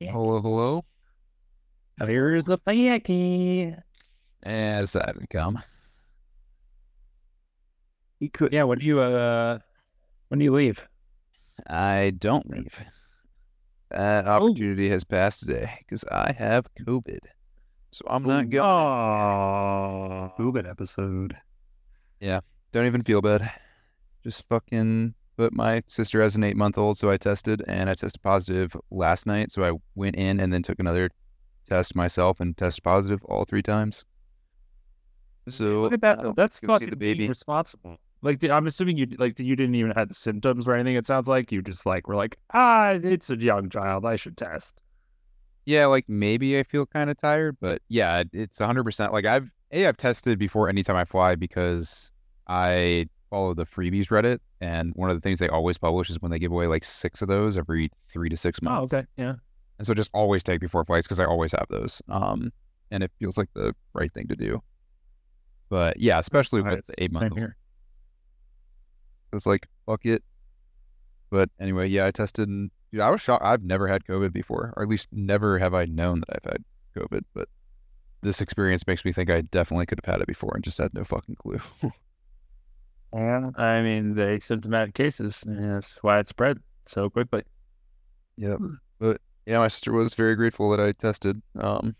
Hello, hello. Here's the Yankee. As that would come. He could. Yeah. When do you uh? When do you leave? I don't leave. That opportunity has passed today because I have COVID. So I'm not going. Oh, COVID episode. Yeah. Don't even feel bad. Just fucking. But my sister has an eight month old, so I tested and I tested positive last night. So I went in and then took another test myself and tested positive all three times. So Look at that. Though. That's fucking the baby. responsible. Like, I'm assuming you like you didn't even have the symptoms or anything. It sounds like you just like were like, ah, it's a young child. I should test. Yeah, like maybe I feel kind of tired, but yeah, it's 100% like I've A, I've tested before anytime I fly because I follow the freebies Reddit, and one of the things they always publish is when they give away like six of those every three to six months. Oh, okay. Yeah. And so just always take before flights because I always have those. Um, and it feels like the right thing to do. But yeah, especially with the eight month old. It's like fuck it. But anyway, yeah, I tested and dude, I was shocked. I've never had COVID before, or at least never have I known that I've had COVID. But this experience makes me think I definitely could have had it before and just had no fucking clue. Yeah. I mean, the asymptomatic cases. and That's why it spread so quickly. Yep. But yeah, my sister was very grateful that I tested. Um,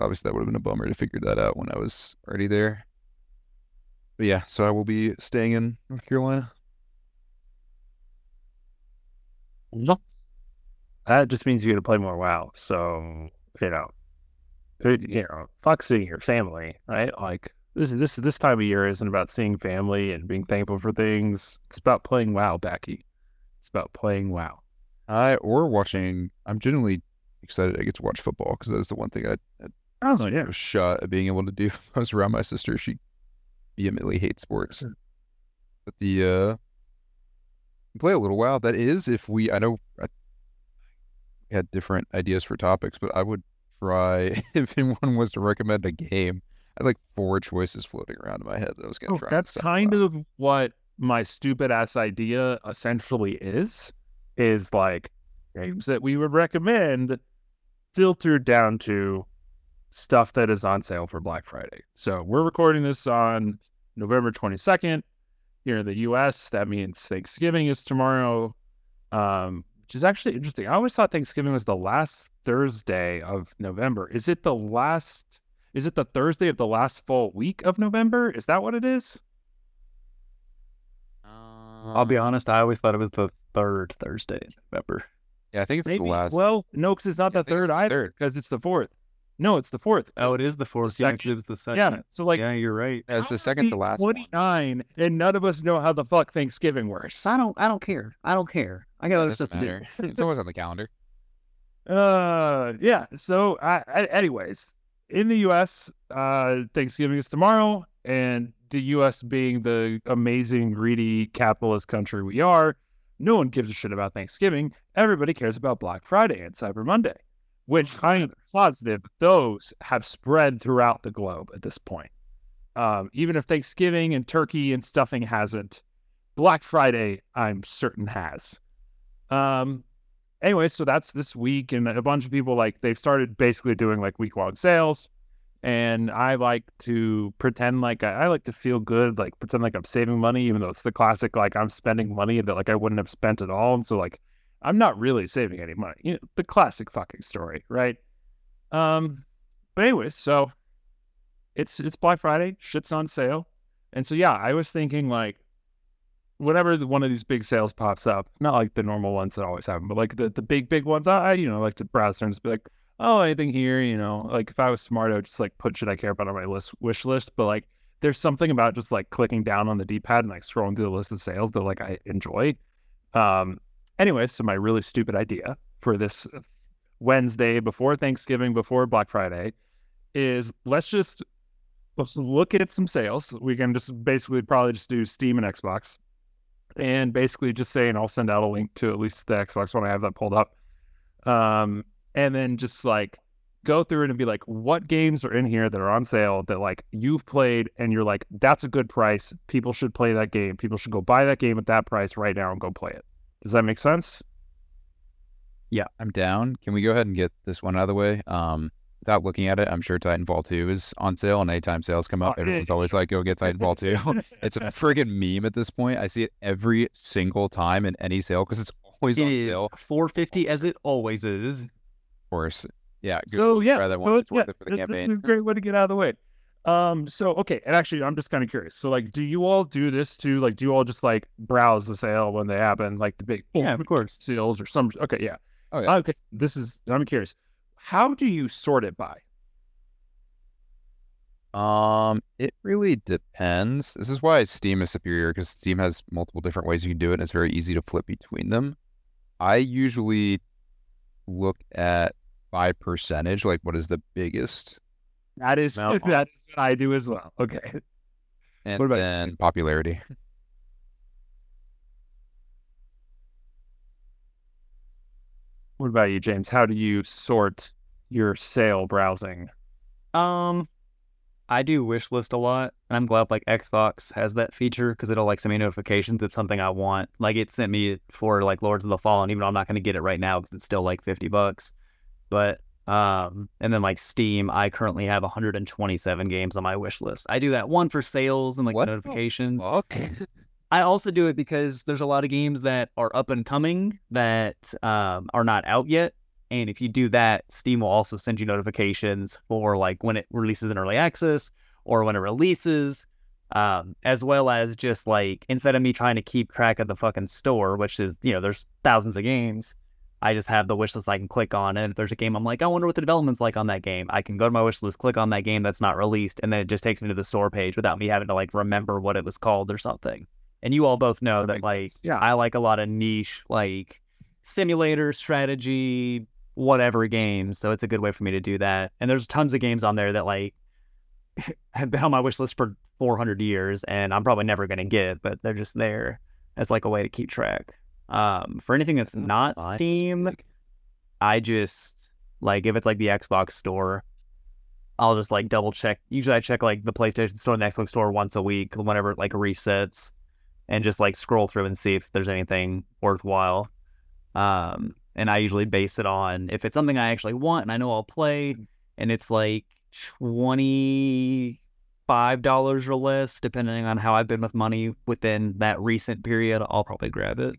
obviously that would have been a bummer to figure that out when I was already there. But yeah, so I will be staying in North Carolina. No. That just means you're gonna play more WoW. So you know, you know, fuck seeing your family, right? Like this this this time of year isn't about seeing family and being thankful for things. It's about playing WoW, Becky. It's about playing WoW. I or watching. I'm genuinely excited I get to watch football because that is the one thing I, I Oh yeah. was shot at being able to do. I was around my sister. She vehemently hates sports. But the uh play a little while. That is if we I know I had different ideas for topics, but I would try if anyone was to recommend a game. I had like four choices floating around in my head that I was gonna Oh, try. that's kind of what my stupid ass idea essentially is. Is like games that we would recommend filtered down to stuff that is on sale for Black Friday. So we're recording this on November 22nd here in the US. That means Thanksgiving is tomorrow, um, which is actually interesting. I always thought Thanksgiving was the last Thursday of November. Is it the last? Is it the Thursday of the last full week of November? Is that what it is? I'll be honest, I always thought it was the third Thursday in November. Yeah, I think it's Maybe. the last. Well, no, because it's not Yeah, the think it's third either. Because it's the fourth. No, it's the fourth. Oh, it is the fourth. Yeah, 'cause second. it was the second. Yeah. So like, yeah, you're right. Yeah, it's the second to last 29, and none of us know how the fuck Thanksgiving works. I don't. I don't care. I don't care. I got It other doesn't stuff to do. It's always on the calendar. Uh, yeah. So, I, I, anyways, in the U.S., uh, Thanksgiving is tomorrow, and the U.S. being the amazing, greedy, capitalist country we are, no one gives a shit about Thanksgiving. Everybody cares about Black Friday and Cyber Monday, which I am positive those have spread throughout the globe at this point. Um, even if Thanksgiving and turkey and stuffing hasn't, Black Friday, I'm certain has. Um, anyway, so that's this week, and a bunch of people like they've started basically doing like week long sales. And I like to pretend like I, I like to feel good, like pretend like I'm saving money, even though it's the classic like I'm spending money that like I wouldn't have spent at all. And so like I'm not really saving any money. You know, the classic fucking story, right? Um, but anyways, so it's it's Black Friday, shit's on sale, and so yeah, I was thinking like whenever one of these big sales pops up, not like the normal ones that always happen, but like the, the big, big ones, I, you know, like to browse and just be like, oh, anything here, you know, like if I was smart, I would just like put shit I care about on my list, wish list. But like, there's something about just like clicking down on the D-pad and like scrolling through the list of sales that like I enjoy. Um, anyway, so my really stupid idea for this Wednesday before Thanksgiving, before Black Friday, is let's just let's look at some sales. We can just basically probably just do Steam and Xbox and basically just saying I'll send out a link to at least the Xbox one. I have that pulled up. Um, and then just like go through it and be like, what games are in here that are on sale that like you've played and you're like, that's a good price. People should play that game. People should go buy that game at that price right now and go play it. Does that make sense? Yeah, I'm down. Can we go ahead and get this one out of the way? Um, without looking at it, I'm sure Titanfall 2 is on sale, and anytime sales come up, Oh, everyone's always like, "Go get Titanfall 2." It's a friggin' meme at this point. I see it every single time in any sale because it's always It on is sale. 450 as it always is. Of course, yeah. So yeah, that so once. it's, It's worth yeah, it for the this- this campaign. is a great way to get out of the way. Um, so okay, and actually, I'm just kind of curious. So like, do you all do this too? Like, do you all just like browse the sale when they happen, like the big Yeah, of course. sales or some? Okay, yeah. Oh yeah. Okay, this is. I'm curious. How do you sort it by? Um, it really depends. This is why Steam is superior because Steam has multiple different ways you can do it, and it's very easy to flip between them. I usually look at by percentage, like what is the biggest, That is No. that is what I do as well. Okay. and What about you? then popularity. What about you, James? How do you sort your sale browsing? Um, I do wish list a lot, and I'm glad like Xbox has that feature because it'll like send me notifications if something I want. Like it sent me for like Lords of the Fallen, even though I'm not gonna get it right now because it's still like 50 bucks. But um, and then like Steam, I currently have 127 games on my wish list. I do that one for sales and like What the notifications. I also do it because there's a lot of games that are up and coming that um, are not out yet. And if you do that, Steam will also send you notifications for like when it releases in early access or when it releases, um, as well as just like instead of me trying to keep track of the fucking store, which is, you know, there's thousands of games, I just have the wish list I can click on. And if there's a game I'm like, I wonder what the development's like on that game, I can go to my wish list, click on that game that's not released, and then it just takes me to the store page without me having to like remember what it was called or something. And you all both know That that, like sense. Yeah. I like a lot of niche like simulator strategy whatever games, so it's a good way for me to do that. And there's tons of games on there that like have been on my wish list for 400 years and I'm probably never gonna get, but they're just there as like a way to keep track. Um, for anything that's not Fine. Steam, I just like if it's like the Xbox store, I'll just like double check. Usually I check like the PlayStation store and the Xbox store once a week whenever it like resets and just like scroll through and see if there's anything worthwhile. Um, and I usually base it on if it's something I actually want and I know I'll play and it's like twenty five dollars or less, depending on how I've been with money within that recent period, I'll probably grab it.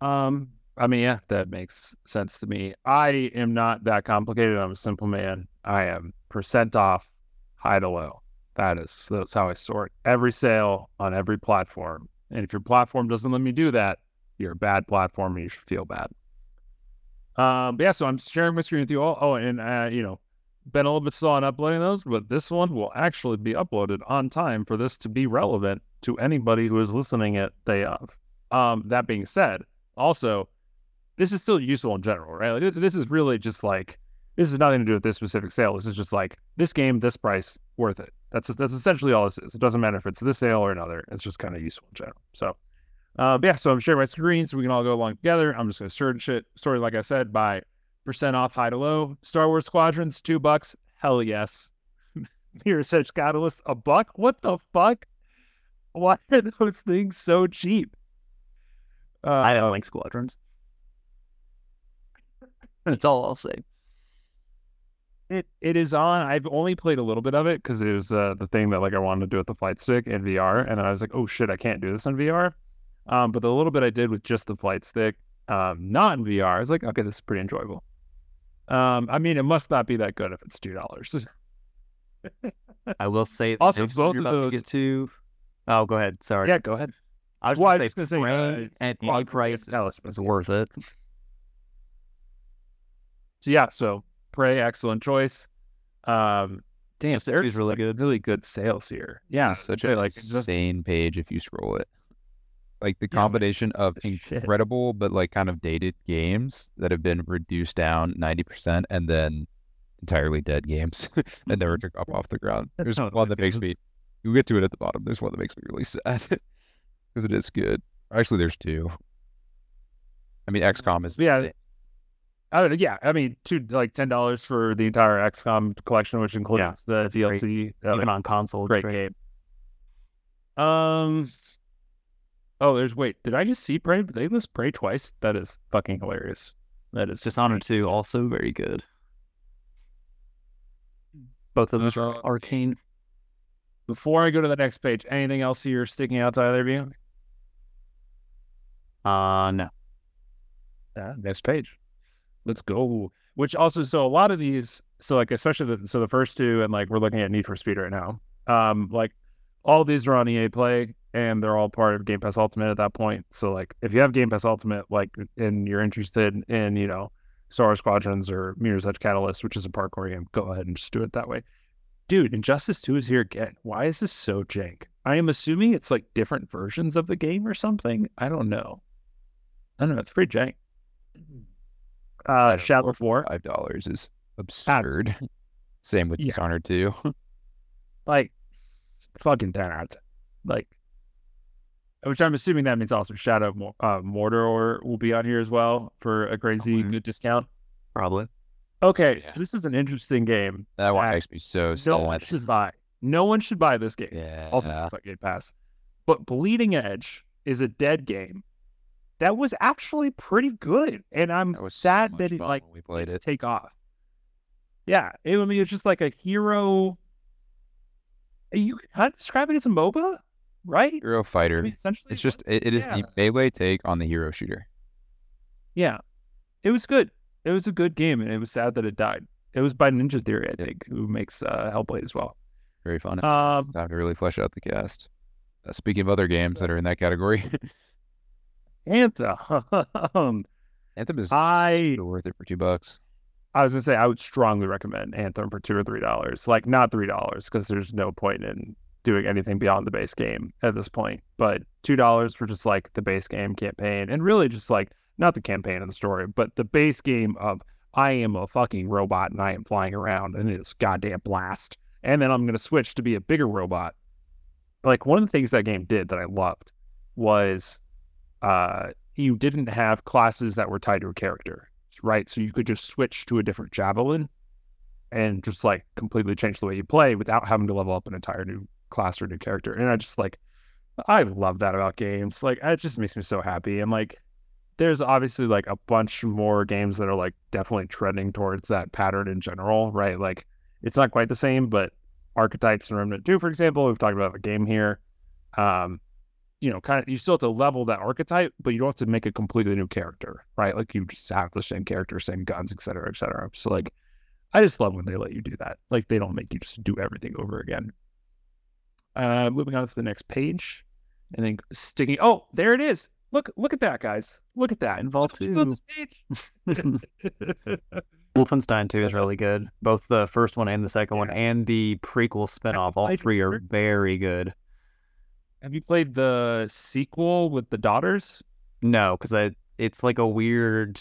Um, I mean, yeah, that makes sense to me. I am not that complicated. I'm a simple man. I am percent off, high to low. That is that's how I sort every sale on every platform. And if your platform doesn't let me do that, you're a bad platform and you should feel bad. Um, yeah, so I'm sharing my screen with you all. Oh, and uh, you know, been a little bit slow on uploading those, but this one will actually be uploaded on time for this to be relevant to anybody who is listening at day of. Um, that being said, also, this is still useful in general, right? Like, this is really just like this has nothing to do with this specific sale. This is just like this game, this price, worth it. That's that's essentially all this is. It doesn't matter if it's this sale or another. It's just kind of useful in general. So, uh, yeah. So I'm sharing my screen so we can all go along together. I'm just gonna sort shit, sort it like I said by percent off, high to low. Star Wars Squadrons, two bucks. Hell yes. Mirror's Edge Catalyst, a buck. What the fuck? Why are those things so cheap? Uh, I don't like squadrons. That's all I'll say. It it is on. I've only played a little bit of it because it was uh, the thing that like I wanted to do with the flight stick in VR, and then I was like, oh shit, I can't do this in VR. Um, but the little bit I did with just the flight stick, um, not in VR, I was like, okay, this is pretty enjoyable. Um, I mean, it must not be that good if it's two dollars. I will say Also, both you're of those- to get to. Oh, go ahead. Sorry. yeah, go ahead. I was Well, I gonna was say, just gonna say, uh, at well, any was gonna say price it's- worth it. So yeah, so Prey, excellent choice. Um, damn, there's really like, good. really good sales here. Yeah, such a like just insane page if you scroll it. Like the Yeah, combination of shit. incredible but like kind of dated games that have been reduced down 90% and then entirely dead games that never took up off the ground. There's one that makes me you'll get to it at the bottom. There's one that makes me really sad because it is good. Actually, there's two. I mean, XCOM is Yeah. insane. I don't know. Yeah, I mean, two like ten dollars for the entire XCOM collection, which includes the that's great. DLC. Uh, Even on console, great great. game. Um, Oh, there's wait. Did I just see Prey? They list Prey twice? That is fucking hilarious. That is Dishonored 2 also very good. Both of them Uh, are let's Arkane. Before I go to the next page, anything else you're sticking out to either of you? Uh no. Yeah, next page. Let's go. Which also, so a lot of these, so like especially the so the first two, and like we're looking at Need for Speed right now. Um, like all these are on EA Play, and they're all part of Game Pass Ultimate at that point. So like if you have Game Pass Ultimate, like and you're interested in you know Star Wars Squadrons or Mirror's Edge Catalyst, which is a parkour game, go ahead and just do it that way. Dude, Injustice 2 is here again. Why is this so jank? I am assuming it's like different versions of the game or something. I don't know. I don't know. It's pretty jank. Uh, Shadow of War. Five dollars is absurd. Same with Yeah. Dishonored 2. like fucking 10 out of 10. Like, which I'm assuming that means also Shadow uh, Mordor will be on here as well for a crazy Somewhere. good discount. Probably. Okay, Yeah. so this is an interesting game. that one makes me so No one should buy. No one should buy this game. Yeah. Also, Game Pass. But Bleeding Edge is a dead game that was actually pretty good, and I'm That was so sad that it like we played didn't it. take off. Yeah, it, I mean it's just like a hero. You kind of describe it as a MOBA, right? Hero I Fighter. mean, essentially, It's just it, it is yeah. the melee take on the hero shooter. yeah, it was good. It was a good game, and it was sad that it died. It was by Ninja Theory, I Yeah. think, who makes uh, Hellblade as well. Very fun. Um, Time to really flesh out the cast. Uh, speaking of other games that are in that category, Anthem. Anthem is I worth it for two bucks. I was gonna say I would strongly recommend Anthem for two or three dollars. Like not three dollars because there's no point in doing anything beyond the base game at this point. But two dollars for just like the base game campaign and really just like not the campaign and the story, but the base game of I am a fucking robot and I am flying around and it's goddamn blast. And then I'm gonna switch to be a bigger robot. Like one of the things that game did that I loved was uh you didn't have classes that were tied to a character right? So you could just switch to a different javelin and just like completely change the way you play without having to level up an entire new class or new character. And I just like, I love that about games. Like, it just makes me so happy. And like, there's obviously like a bunch more games that are like definitely trending towards that pattern in general, right? Like, it's not quite the same, but archetypes and Remnant 2, for example, we've talked about a game here. Um, you know, kind of, you still have to level that archetype, but you don't have to make a completely new character, right? Like you just have the same character, same guns, et cetera, et cetera. So like, I just love when they let you do that. Like they don't make you just do everything over again. Uh, moving on to the next page, and then sticking. Oh, there it is. Look, look at that, guys. Look at that. Involved What's too. this page? Wolfenstein 2 is really good. Both the first one and the second one, and the prequel spinoff. All three are very good. Have you played the sequel with the daughters? No, because I it's like a weird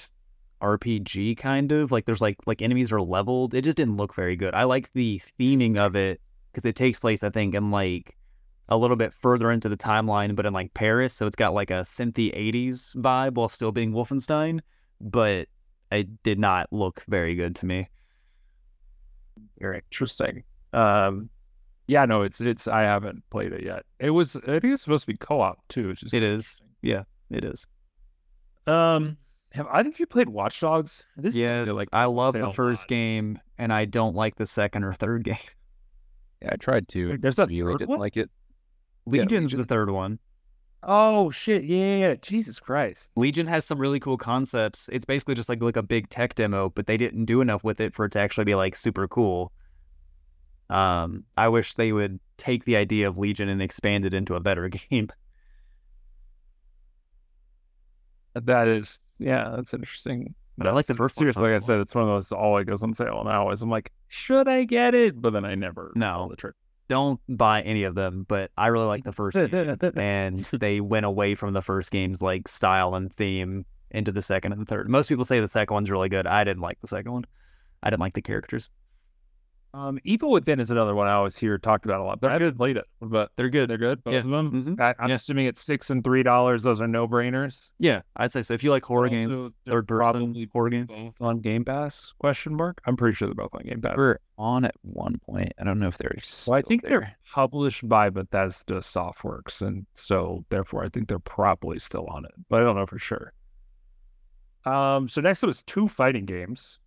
RPG kind of like there's like like enemies are leveled. It just didn't look very good. I like the theming of it because it takes place I think in like a little bit further into the timeline, but in like Paris, so it's got like a synthy 80s vibe while still being Wolfenstein. But it did not look very good to me. Very interesting. Um, yeah, no, it's it's. I haven't played it yet. It was. I think it's supposed to be co-op too, which is It is. Yeah, it is. Um, have either of you played Watch Dogs? This is Yes, like I love the first lot. game, and I don't like the second or third game. Yeah, I tried to. Wait, there's a really third didn't one? like it. Yeah, Legion's Legion. the third one. Oh shit! Yeah, yeah, yeah. Jesus Christ. Legion has some really cool concepts. It's basically just like like a big tech demo, but they didn't do enough with it for it to actually be like super cool. Um, I wish they would take the idea of Legion and expand it into a better game. That is, yeah, that's interesting. But I like the first. Seriously, like I said, it's one of those all always goes on sale now. Is I'm like, should I get it? But then I never. No. the trigger. Don't buy any of them, but I really like the first game, and they went away from the first game's like style and theme into the second and the third. Most people say the second one's really good. I didn't like the second one. I didn't like the characters. Um, Evil Within is another one I always hear talked about a lot, but I haven't played it. But They're good. they're good, both Yeah. of them. Mhm. I, I'm Yeah. assuming it's six and three dollars. Those are no brainers. Yeah, I'd say so. If you like horror Also, games, they're third person probably horror games. Both on Game Pass? Question mark. I'm pretty sure they're both on Game Pass. We're on at one point. I don't know if they're Well, I think there. they're published by Bethesda Softworks, and so therefore I think they're probably still on it, but I don't know for sure. Um, so next up is two fighting games,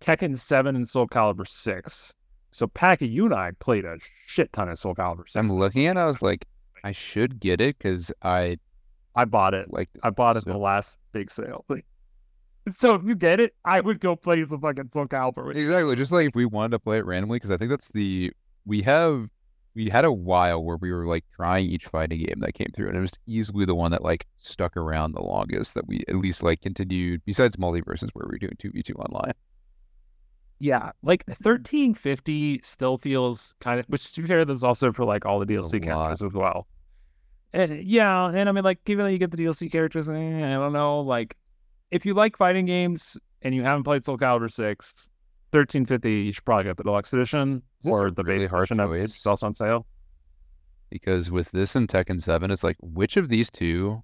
Tekken 7 and Soul Calibur 6. So Packy, you and I played a shit ton of Soul Calibur 6. I'm looking at. it, I was like, I should get it because I I bought it. like. I bought it so- the last big sale. Like, so if you get it, I would go play some fucking Soul Calibur. With you. Exactly. Just like if we wanted to play it randomly, because I think that's the we have we had a while where we were like trying each fighting game that came through, and it was easily the one that like stuck around the longest that we at least like continued. Besides MultiVersus, where we were doing two v two online. Yeah, like 1350 still feels kind of, which to be fair, that's also for like all the DLC characters as well. And yeah, and I mean, like, given that you get the DLC characters, eh, I don't know, like, if you like fighting games and you haven't played Soul Calibur 6, 1350, you should probably get the deluxe edition This or the really base edition. of-. It's also on sale. because with this and Tekken 7, it's like which of these two,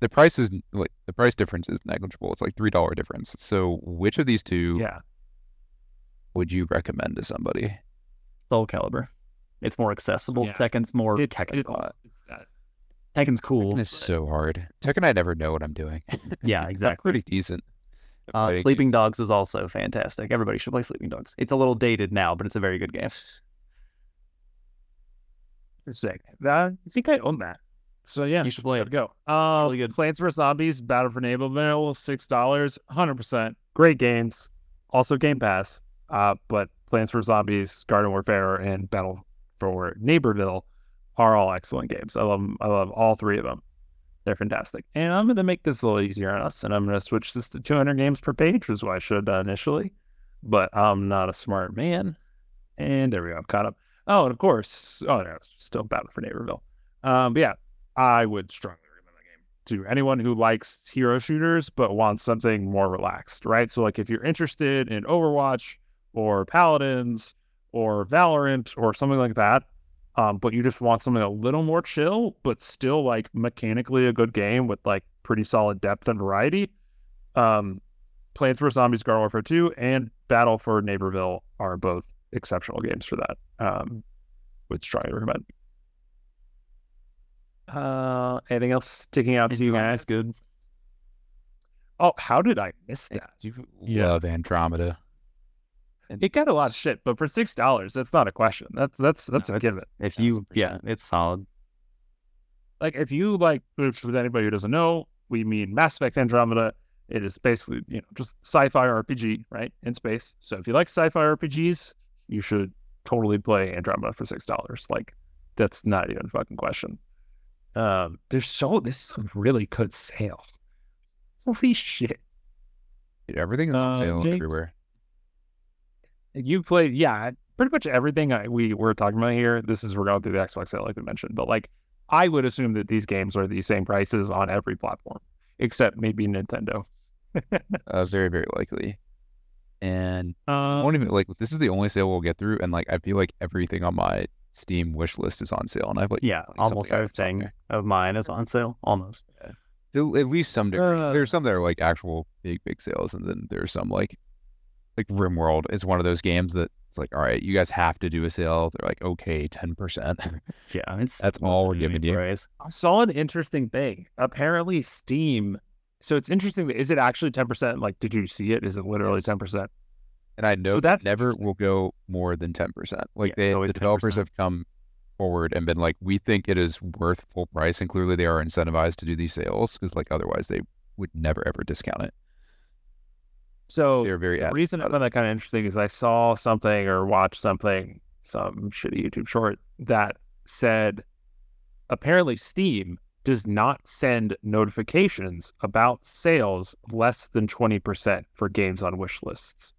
the price is like the price difference is negligible. It's like three dollar difference. So which of these two Yeah, would you recommend to somebody? Soul Calibur. It's more accessible. Yeah. Tekken's more it's, technical. it's, it's that. Tekken's cool. Tekken is so hard. Tekken, I never know what I'm doing. Yeah, exactly. pretty decent. Uh, Sleeping games. Dogs is also fantastic. Everybody should play Sleeping Dogs. It's a little dated now, but it's a very good game. Sick. That, I think I own that. So yeah, You should play it. go. Um, really good. Plants vs Zombies, Battle for Neighborville, six dollars, hundred percent. Great games. Also Game Pass. Uh, but Plants vs Zombies, Garden Warfare, and Battle for Neighborville are all excellent games. I love 'em- I love all three of them. They're fantastic. And I'm gonna make this a little easier on us, and I'm gonna switch this to 200 games per page, which is what I should have done initially. But I'm not a smart man. And there we go. I'm caught up. Oh, and of course, oh no, it's still Battle for Neighborville. Um, but yeah, I would strongly recommend that game to anyone who likes hero shooters but wants something more relaxed, right? So like if you're interested in Overwatch or Paladins or Valorant or something like that, um, but you just want something a little more chill but still like mechanically a good game with like pretty solid depth and variety, um, Plants vs Zombies Garden Warfare 2 and Battle for Neighborville are both exceptional games for that. Um, would strongly recommend. Uh, anything else sticking out to you guys? good. Oh, how did I miss that? You Yeah. love Andromeda. It got a lot of shit, but for six dollars, that's not a question. That's that's that's No, a given. If you, yeah, it's solid. Like if you like, which for anybody who doesn't know, we mean Mass Effect Andromeda. It is basically you know just sci-fi RPG, right, in space. So if you like sci-fi RPGs, you should totally play Andromeda for six dollars. Like that's not even a fucking question. Um, there's so this is a really good sale. Holy shit! Dude, everything is on Uh, sale Jake? everywhere. You played, yeah, pretty much everything I, we were talking about here. This is we're going through the Xbox sale, like we mentioned, but like I would assume that these games are the same prices on every platform, except maybe Nintendo. Uh, very, very likely. And I Uh, won't even like this is the only sale we'll get through, and like I feel like everything on my Steam wish list is on sale, and I have like Yeah, almost something items on everything of mine is on sale. Almost. To at least some degree. Uh. There's some that are like actual big, big sales, and then there's some like like RimWorld is one of those games that it's like, all right, you guys have to do a sale. They're like, okay, ten percent. Yeah, it's That's all we're giving you. I saw an interesting thing. Apparently, Steam. So it's interesting. Is it actually 10%? Like, did you see it? Is it literally Yes. 10%? And I know So that never will go more than ten percent. Like Yeah, they, the developers 10%. have come forward and been like, we think it is worth full price, and clearly they are incentivized to do these sales because like otherwise they would never ever discount it. So They're very the reason I found that kind of interesting is I saw something or watched something, some shitty YouTube short that said apparently Steam does not send notifications about sales less than 20% for games on wish lists,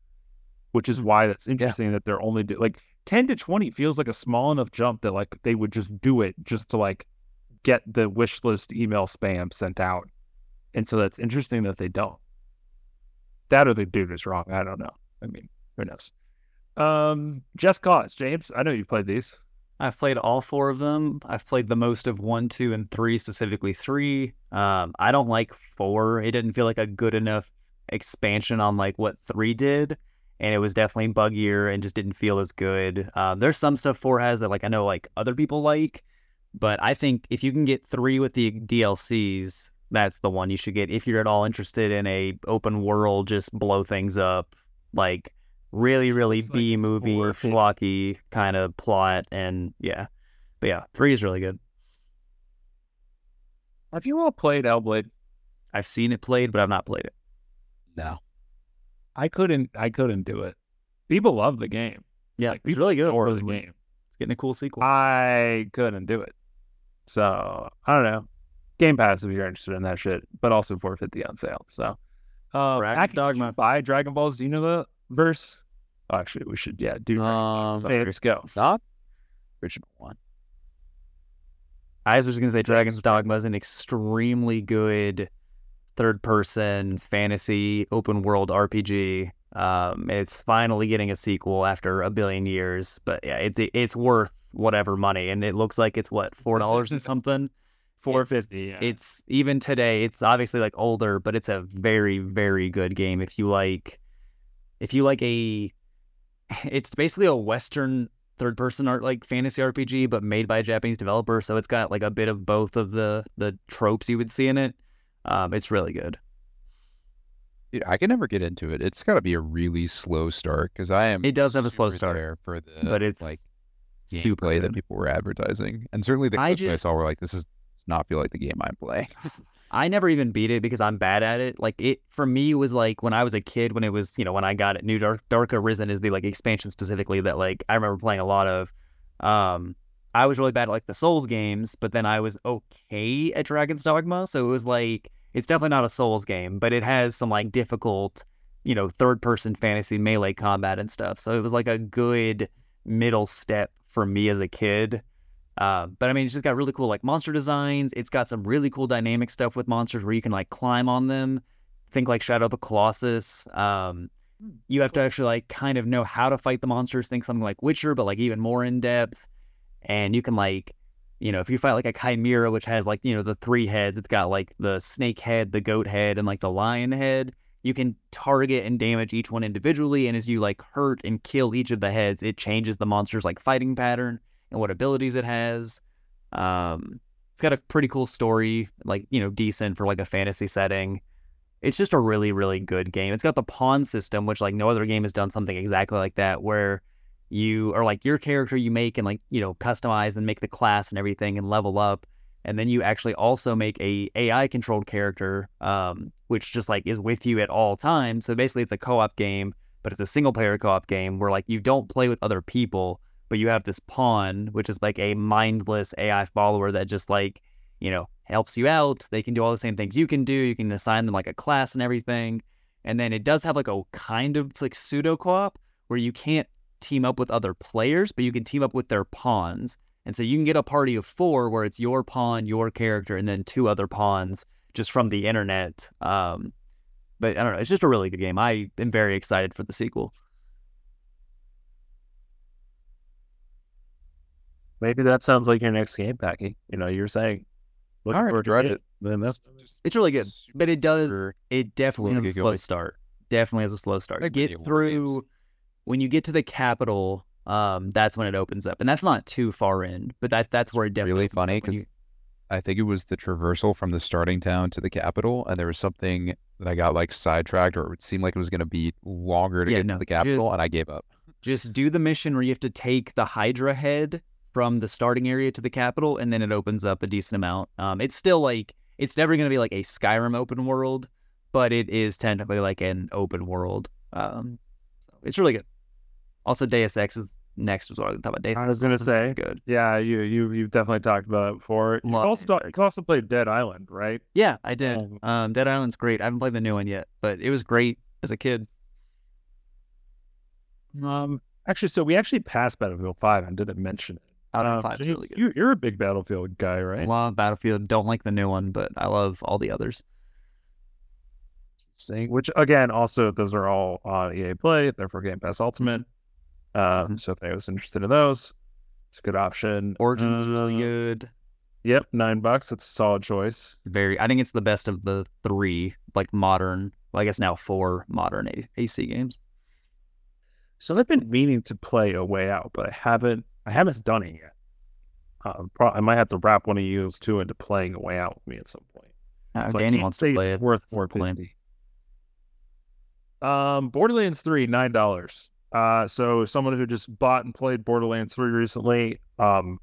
which is hmm. why that's interesting that they're only do, like 10 to 20 feels like a small enough jump that like they would just do it just to like get the wish list email spam sent out. And so that's interesting that they don't. That or the dude is wrong. I don't know. I mean, who knows? Um, Just Cause, James. I know you played these. I've played all four of them. I've played the most of one, two, and three, specifically three. Um, I don't like four. It didn't feel like a good enough expansion on like what three did, and it was definitely buggier and just didn't feel as good. Um, there's some stuff four has that like I know like other people like, but I think if you can get three with the DLCs, that's the one you should get if you're at all interested in a open world, just blow things up, like really, really Looks like B movie, worth schlocky kind of plot, and yeah, but yeah, three is really good. Have you all played Hellblade? I've seen it played, but I've not played it. No. I couldn't. I couldn't do it. People love the game. Yeah, Like, it's really good. adore the game. It's getting a cool sequel. I couldn't do it. So I don't know. Game Pass if you're interested in that shit, but also 450 on sale. So, uh, did you Dogma. buy Dragon Ball Xenoverse verse. Oh, actually, we should yeah do. Um, Hey, let's go. not original one. I was just gonna say Dragon's Dogma is an extremely good third-person fantasy open world RPG. Um, it's finally getting a sequel after a billion years. But yeah, it's it's worth whatever money, and it looks like it's what four dollars and something. 450. Yeah. It's even today. It's obviously like older, but it's a very very good game. If you like, if you like a, it's basically a Western third person art like fantasy RPG, but made by a Japanese developer. So it's got like a bit of both of the the tropes you would see in it. Um, it's really good. Dude, I can never get into it. It's got to be a really slow start because I am. It does have a slow start, for the but it's like super gameplay that people were advertising, and certainly the I clips I saw were like, "This is does not feel like the game I'm playing." I never even beat it because I'm bad at it. Like it for me was like when I was a kid when it was, you know, when I got it, New Dark Dark Arisen is the like expansion specifically that like I remember playing a lot of. Um I was really bad at like the Souls games, but then I was okay at Dragon's Dogma, so it was like it's definitely not a Souls game, but it has some like difficult, you know, third person fantasy melee combat and stuff. So it was like a good middle step for me as a kid. Uh, but I mean, it's just got really cool like monster designs. It's got some really cool dynamic stuff with monsters where you can like climb on them. Think like Shadow of the Colossus. Um, you have to actually like kind of know how to fight the monsters. Think something like Witcher, but like even more in depth. And you can like, you know, if you fight like a Chimera, which has like you know the three heads, it's got like the snake head, the goat head, and like the lion head. You can target and damage each one individually, and as you like hurt and kill each of the heads, it changes the monster's like fighting pattern and what abilities it has. Um, it's got a pretty cool story, like you know, decent for like a fantasy setting. It's just a really, really good game. It's got the pawn system, which like no other game has done something exactly like that, where you are like your character you make and like you know customize and make the class and everything and level up, and then you actually also make a AI controlled character, um, which just like is with you at all times. So basically, it's a co-op game, but it's a single player co-op game where like you don't play with other people but you have this pawn, which is like a mindless AI follower that just like, you know, helps you out. They can do all the same things you can do. You can assign them like a class and everything. And then it does have like a kind of like pseudo co-op where you can't team up with other players, but you can team up with their pawns. And so you can get a party of four where it's your pawn, your character, and then two other pawns just from the internet. Um, but I don't know. It's just a really good game. I am very excited for the sequel. Maybe that sounds like your next game, Packy. You know, you're saying. looking All right, tried it. Then that's It's really good, but it does. It definitely has a slow start. Definitely has a slow start. Like get through games. when you get to the capital. Um, that's when it opens up, and that's not too far in, but that that's where it definitely really funny because you- I think it was the traversal from the starting town to the capital, and there was something that I got like sidetracked, or it seemed like it was going to be longer to Yeah, get no, to the capital, just- and I gave up. just do the mission where you have to take the Hydra head from the starting area to the capital, and then it opens up a decent amount. Um, it's still like it's never gonna be like a Skyrim open world, but it is technically like an open world. Um, so it's really good. Also, Deus Ex is next. Was what I was gonna talk about. Deus I was gonna say. good. Yeah, you you you've definitely talked about it before. You also talk- you also played Dead Island, right? Yeah, I did. Um, Um, Dead Island's great. I haven't played the new one yet, but it was great as a kid. Um, actually, so we actually passed Battlefield 5 and didn't mention it. Battlefield Um, 5 so is you, really good. you, you're a big Battlefield guy, I right? love Battlefield. Don't like the new one, but I love all the others. Which again, also those are all on EA Play, therefore Game Pass Ultimate. Um, so if anyone's interested in those, it's a good option. Origins is really Uh, good. Yep, nine bucks. That's a solid choice. Very, I think it's the best of the three, like modern. Well, I guess now four modern A- AC games. So I've been meaning to play A Way Out, but I haven't. I haven't done it yet. Um, pro- I might have to wrap one of you two into playing A Way Out with me at some point. Uh, So Danny wants to play it's it. worth plan. 450. Um, Borderlands 3, nine dollars. Uh, so someone who just bought and played Borderlands 3 recently, um,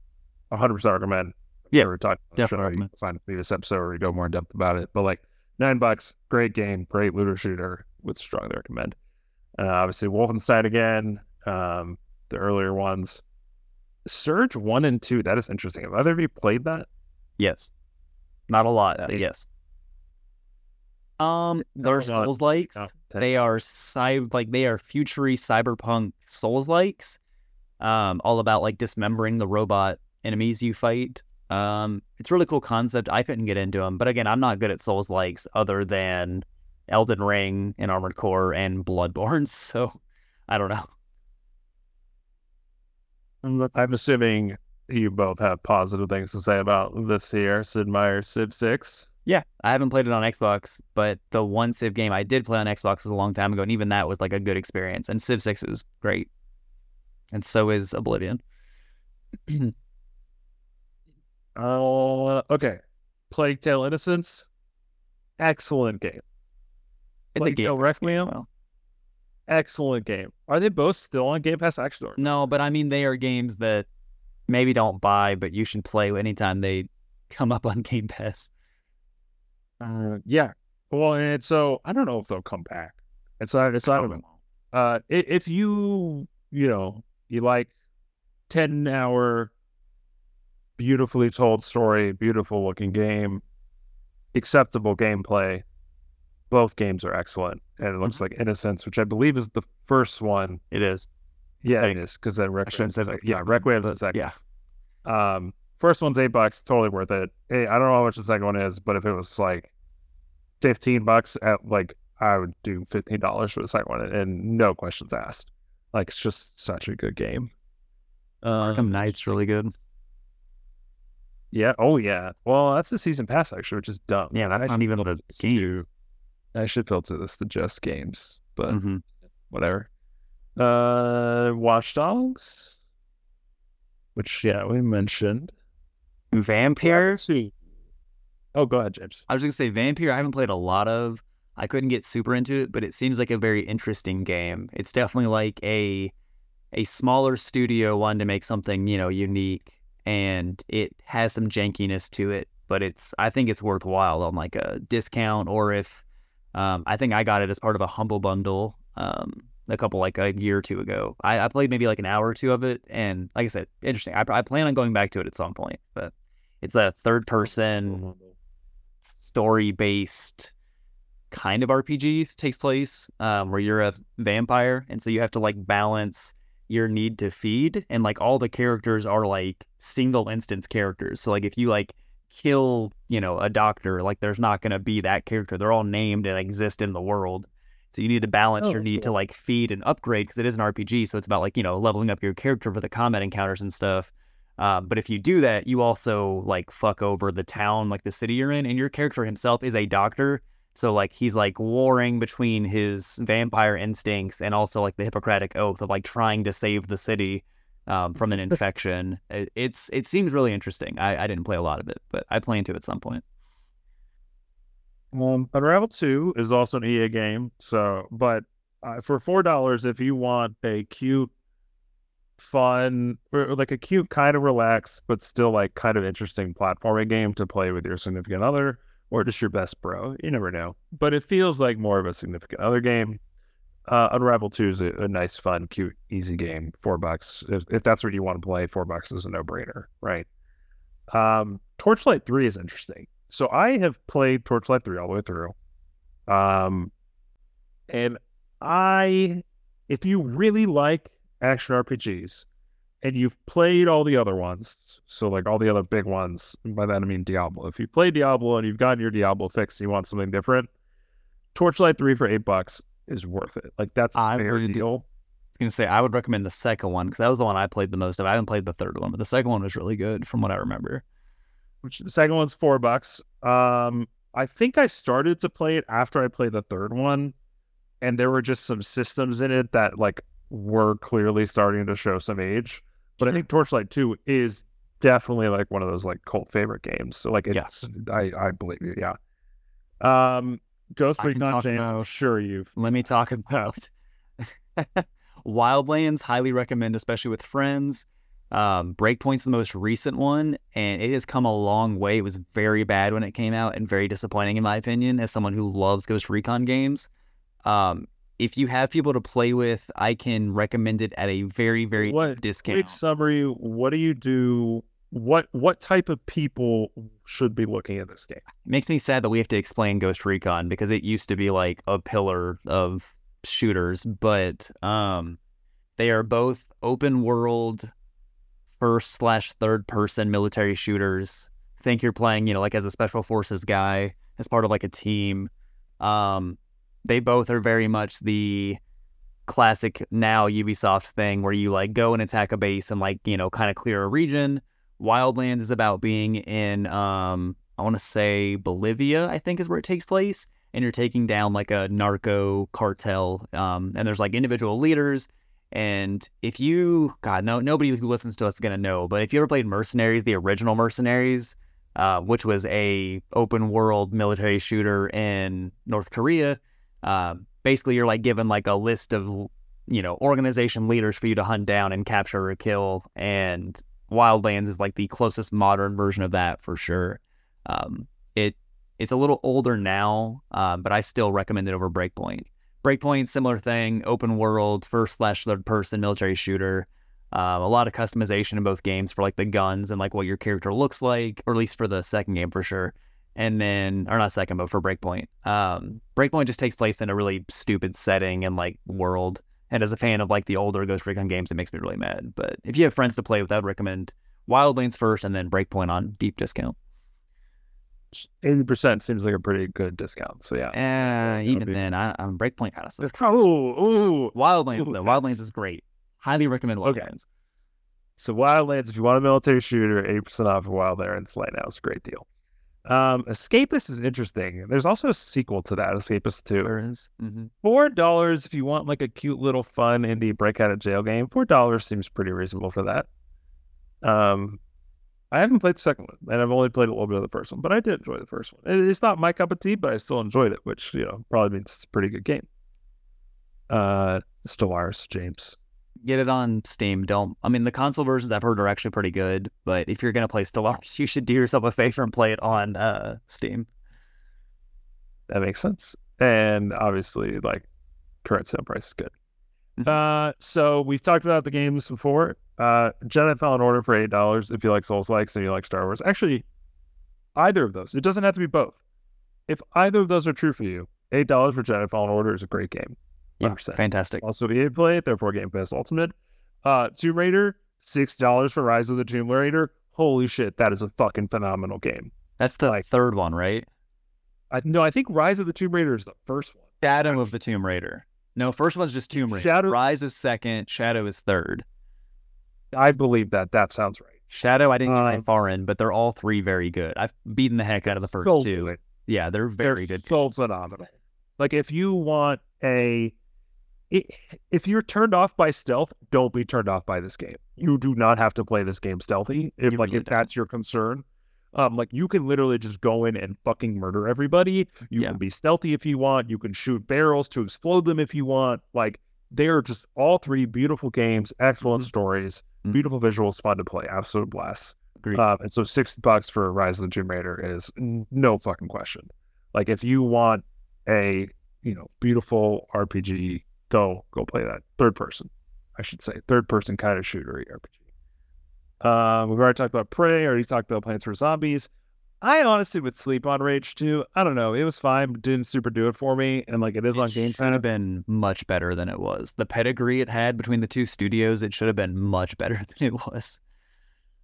100% recommend. Yeah, we talking definitely show. You recommend. find a previous episode where we go more in depth about it. But like nine bucks, great game, great looter shooter. Would strongly recommend. Uh, obviously Wolfenstein again. Um, the earlier ones. Surge one and two. That is interesting. Have either of you played that? Yes. Not a lot, Yeah. but yes. Um, they're. Souls likes. No, They are cy- like they are futury cyberpunk Souls likes. Um, all about like dismembering the robot enemies you fight. Um, it's a really cool concept. I couldn't get into them, but again, I'm not good at Souls likes other than Elden Ring and Armored Core and Bloodborne, so I don't know. I'm assuming you both have positive things to say about this here, Sid Meier's Civ 6. Yeah, I haven't played it on Xbox, but the one Civ game I did play on Xbox was a long time ago, and even that was like a good experience. And Civ 6 is great, and so is Oblivion. Uh, okay. Plague Tale Innocence. Excellent game. It's a Plague game. Requiem. Well, Excellent game. Are they both still on Game Pass? Actually, no, but I mean they are games that maybe don't buy, but you should play anytime they come up on Game Pass. uh, yeah. Well, and so I don't know if they'll come back. It's not. It's not. Uh, if you you know you like ten hour, beautifully told story, beautiful looking game, acceptable gameplay. Both games are excellent, and it looks like Innocence, which I believe is the first one. It is. Yeah, it is because then Requiem. shouldn't say. Yeah, Requiem is the second. Yeah. Um, first one's eight bucks, totally worth it. Hey, I don't know how much the second one is, but if it was like fifteen bucks, at like I would do fifteen dollars for the second one, and no questions asked. Like it's just such a good game. Uh, Arkham Knight's really good. yeah. Oh yeah. Well, that's the season pass actually, which is dumb. Yeah, that's I not even the game. to- I should filter this to just games, but hmm whatever. Uh, Watch Dogs, which yeah we mentioned. Vampyr. Two. Oh, go ahead, James. I was gonna say Vampyr. I haven't played a lot of. I couldn't get super into it, but it seems like a very interesting game. It's definitely like a a smaller studio wanted to make something you know unique, and it has some jankiness to it. But it's I think it's worthwhile on like a discount or if um, I think I got it as part of a humble bundle um, a couple like a year or two ago. I, I played maybe like an hour or two of it, and like I said, interesting. I, I plan on going back to it at some point, but it's a third person story based kind of RPG takes place um, where you're a vampire and so you have to like balance your need to feed and like all the characters are like single instance characters so like if you like kill you know a doctor like there's not going to be that character. They're all named and exist in the world. So you need to balance Oh, your need to like feed and upgrade because it is an RPG so it's about like you know leveling up your character for the combat encounters and stuff. Um, but if you do that, you also like fuck over the town, like the city you're in, and your character himself is a doctor. So like he's like warring between his vampire instincts and also like the Hippocratic oath of like trying to save the city um, from an infection. It, it's it seems really interesting. I, I didn't play a lot of it, but I plan to at some point. Um, Unravel 2 is also an EA game. So, but uh, for four dollars, if you want a cute, fun, or like a cute, kind of relaxed, but still like kind of interesting platforming game to play with your significant other or just your best bro, you never know. But it feels like more of a significant other game. Uh, Unravel 2 is a, a nice, fun, cute, easy game. Four bucks. If, if that's what you want to play, four bucks is a no-brainer, right? Um, Torchlight 3 is interesting. So I have played Torchlight 3 all the way through. Um, and I, if you really like action RPGs and you've played all the other ones, so like all the other big ones, by that I mean Diablo. If you play Diablo and you've gotten your Diablo fix and you want something different, Torchlight 3 for eight bucks is worth it. Like that's a I fair would- deal. gonna say I would recommend the second one because that was the one I played the most of. I haven't played the third one, but the second one was really good from what I remember. Which the second one's four bucks. Um, I think I started to play it after I played the third one, and there were just some systems in it that like were clearly starting to show some age. But I think Torchlight 2 is definitely like one of those like cult favorite games. So like it's Yes. I I believe you, yeah. Um Ghost Recon James, I'm about- sure you've Let me talk about Wildlands. Highly recommend, especially with friends. Um, Breakpoint's the most recent one, and it has come a long way. It was very bad when it came out and very disappointing in my opinion, as someone who loves Ghost Recon games. Um, if you have people to play with, I can recommend it at a very, very What- discount. quick summary, what do you do what what type of people should be looking at this game? Makes me sad that we have to explain Ghost Recon because it used to be like a pillar of shooters, but um, they are both open world first slash third person military shooters. Think you're playing, you know, like as a special forces guy, as part of like a team. Um, they both are very much the classic now Ubisoft thing where you like go and attack a base and like, you know, kind of clear a region. Wildlands is about being in um I want to say Bolivia, I think is where it takes place, and you're taking down like a narco cartel. Um, and there's like individual leaders. And if you, God, no, nobody who listens to us is gonna know, but if you ever played Mercenaries, the original Mercenaries, uh, which was a open world military shooter in North Korea, um, basically you're like given like a list of you know organization leaders for you to hunt down and capture or kill, and Wildlands is like the closest modern version of that for sure. Um, it it's a little older now, uh, but I still recommend it over Breakpoint. Breakpoint, similar thing, open world, first slash third person military shooter. Um, a lot of customization in both games for like the guns and like what your character looks like, or at least for the second game for sure. And then, or not second, but for Breakpoint. Um, Breakpoint just takes place in a really stupid setting and like world. And as a fan of like the older Ghost Recon games, it makes me really mad. But if you have friends to play with, I would recommend Wildlands first and then Breakpoint on deep discount. Eighty percent seems like a pretty good discount. So yeah. Would even be- then, I, I'm Breakpoint kind of sucks. Oh, ooh. Wildlands Ooh, though, Wildlands is great. Highly recommend Wildlands. Okay. So Wildlands, if you want a military shooter, eighty percent off of Wildlands right now. is a great deal. Um, Escapist is interesting. There's also a sequel to that, Escapist 2. There is. Mm-hmm. Four dollars if you want like a cute little fun indie break out of jail game. Four dollars seems pretty reasonable for that. Um, I haven't played the second one, and I've only played a little bit of the first one, but I did enjoy the first one. It's not my cup of tea, but I still enjoyed it, which you know probably means it's a pretty good game. Uh, Stellaris, James. Get it on Steam. Don't. I mean, the console versions I've heard are actually pretty good, but if you're gonna play Stellaris, you should do yourself a favor and play it on uh, Steam. That makes sense. And obviously, like current sale price is good. Mhm. Uh, so we've talked about the games before. Uh, Jedi Fallen Order for eight dollars if you like Souls likes and you like Star Wars. Actually, either of those. It doesn't have to be both. If either of those are true for you, eight dollars for Jedi Fallen Order is a great game. Yeah, 100%. fantastic. Also EA Play it, therefore Game Pass Ultimate. Uh, Tomb Raider, six dollars for Rise of the Tomb Raider. Holy shit, that is a fucking phenomenal game. That's the like- third one, right? I no, I think Rise of the Tomb Raider is the first one. Shadow of the Tomb Raider. No, first one's just Tomb Raider. Shadow- Rise is second. Shadow is third. I believe that. That sounds right. Shadow, I didn't get Um, very far in, but they're all three very good. I've beaten the heck out of the first So two. good. Yeah, they're very They're good. So phenomenal. Like if you want a, if you're turned off by stealth, don't be turned off by this game. You do not have to play this game stealthy. If You like really if that's your concern, um, like you can literally just go in and fucking murder everybody. You Yeah. can be stealthy if you want. You can shoot barrels to explode them if you want. Like they are just all three beautiful games, excellent Mhm. stories, Mhm. beautiful visuals, fun to play, absolute blast. Um, and so six bucks for Rise of the Tomb Raider is no fucking question. Like if you want a you know beautiful RPG, go go play that third person, I should say third person kind of shooter RPG. Um, we've already talked about Prey. Already talked about Plants vs Zombies. I honestly would sleep on Rage 2. I don't know. It was fine, but didn't super do it for me. And like it is on Game should have been much better than it was. The pedigree it had between the two studios, it should have been much better than it was.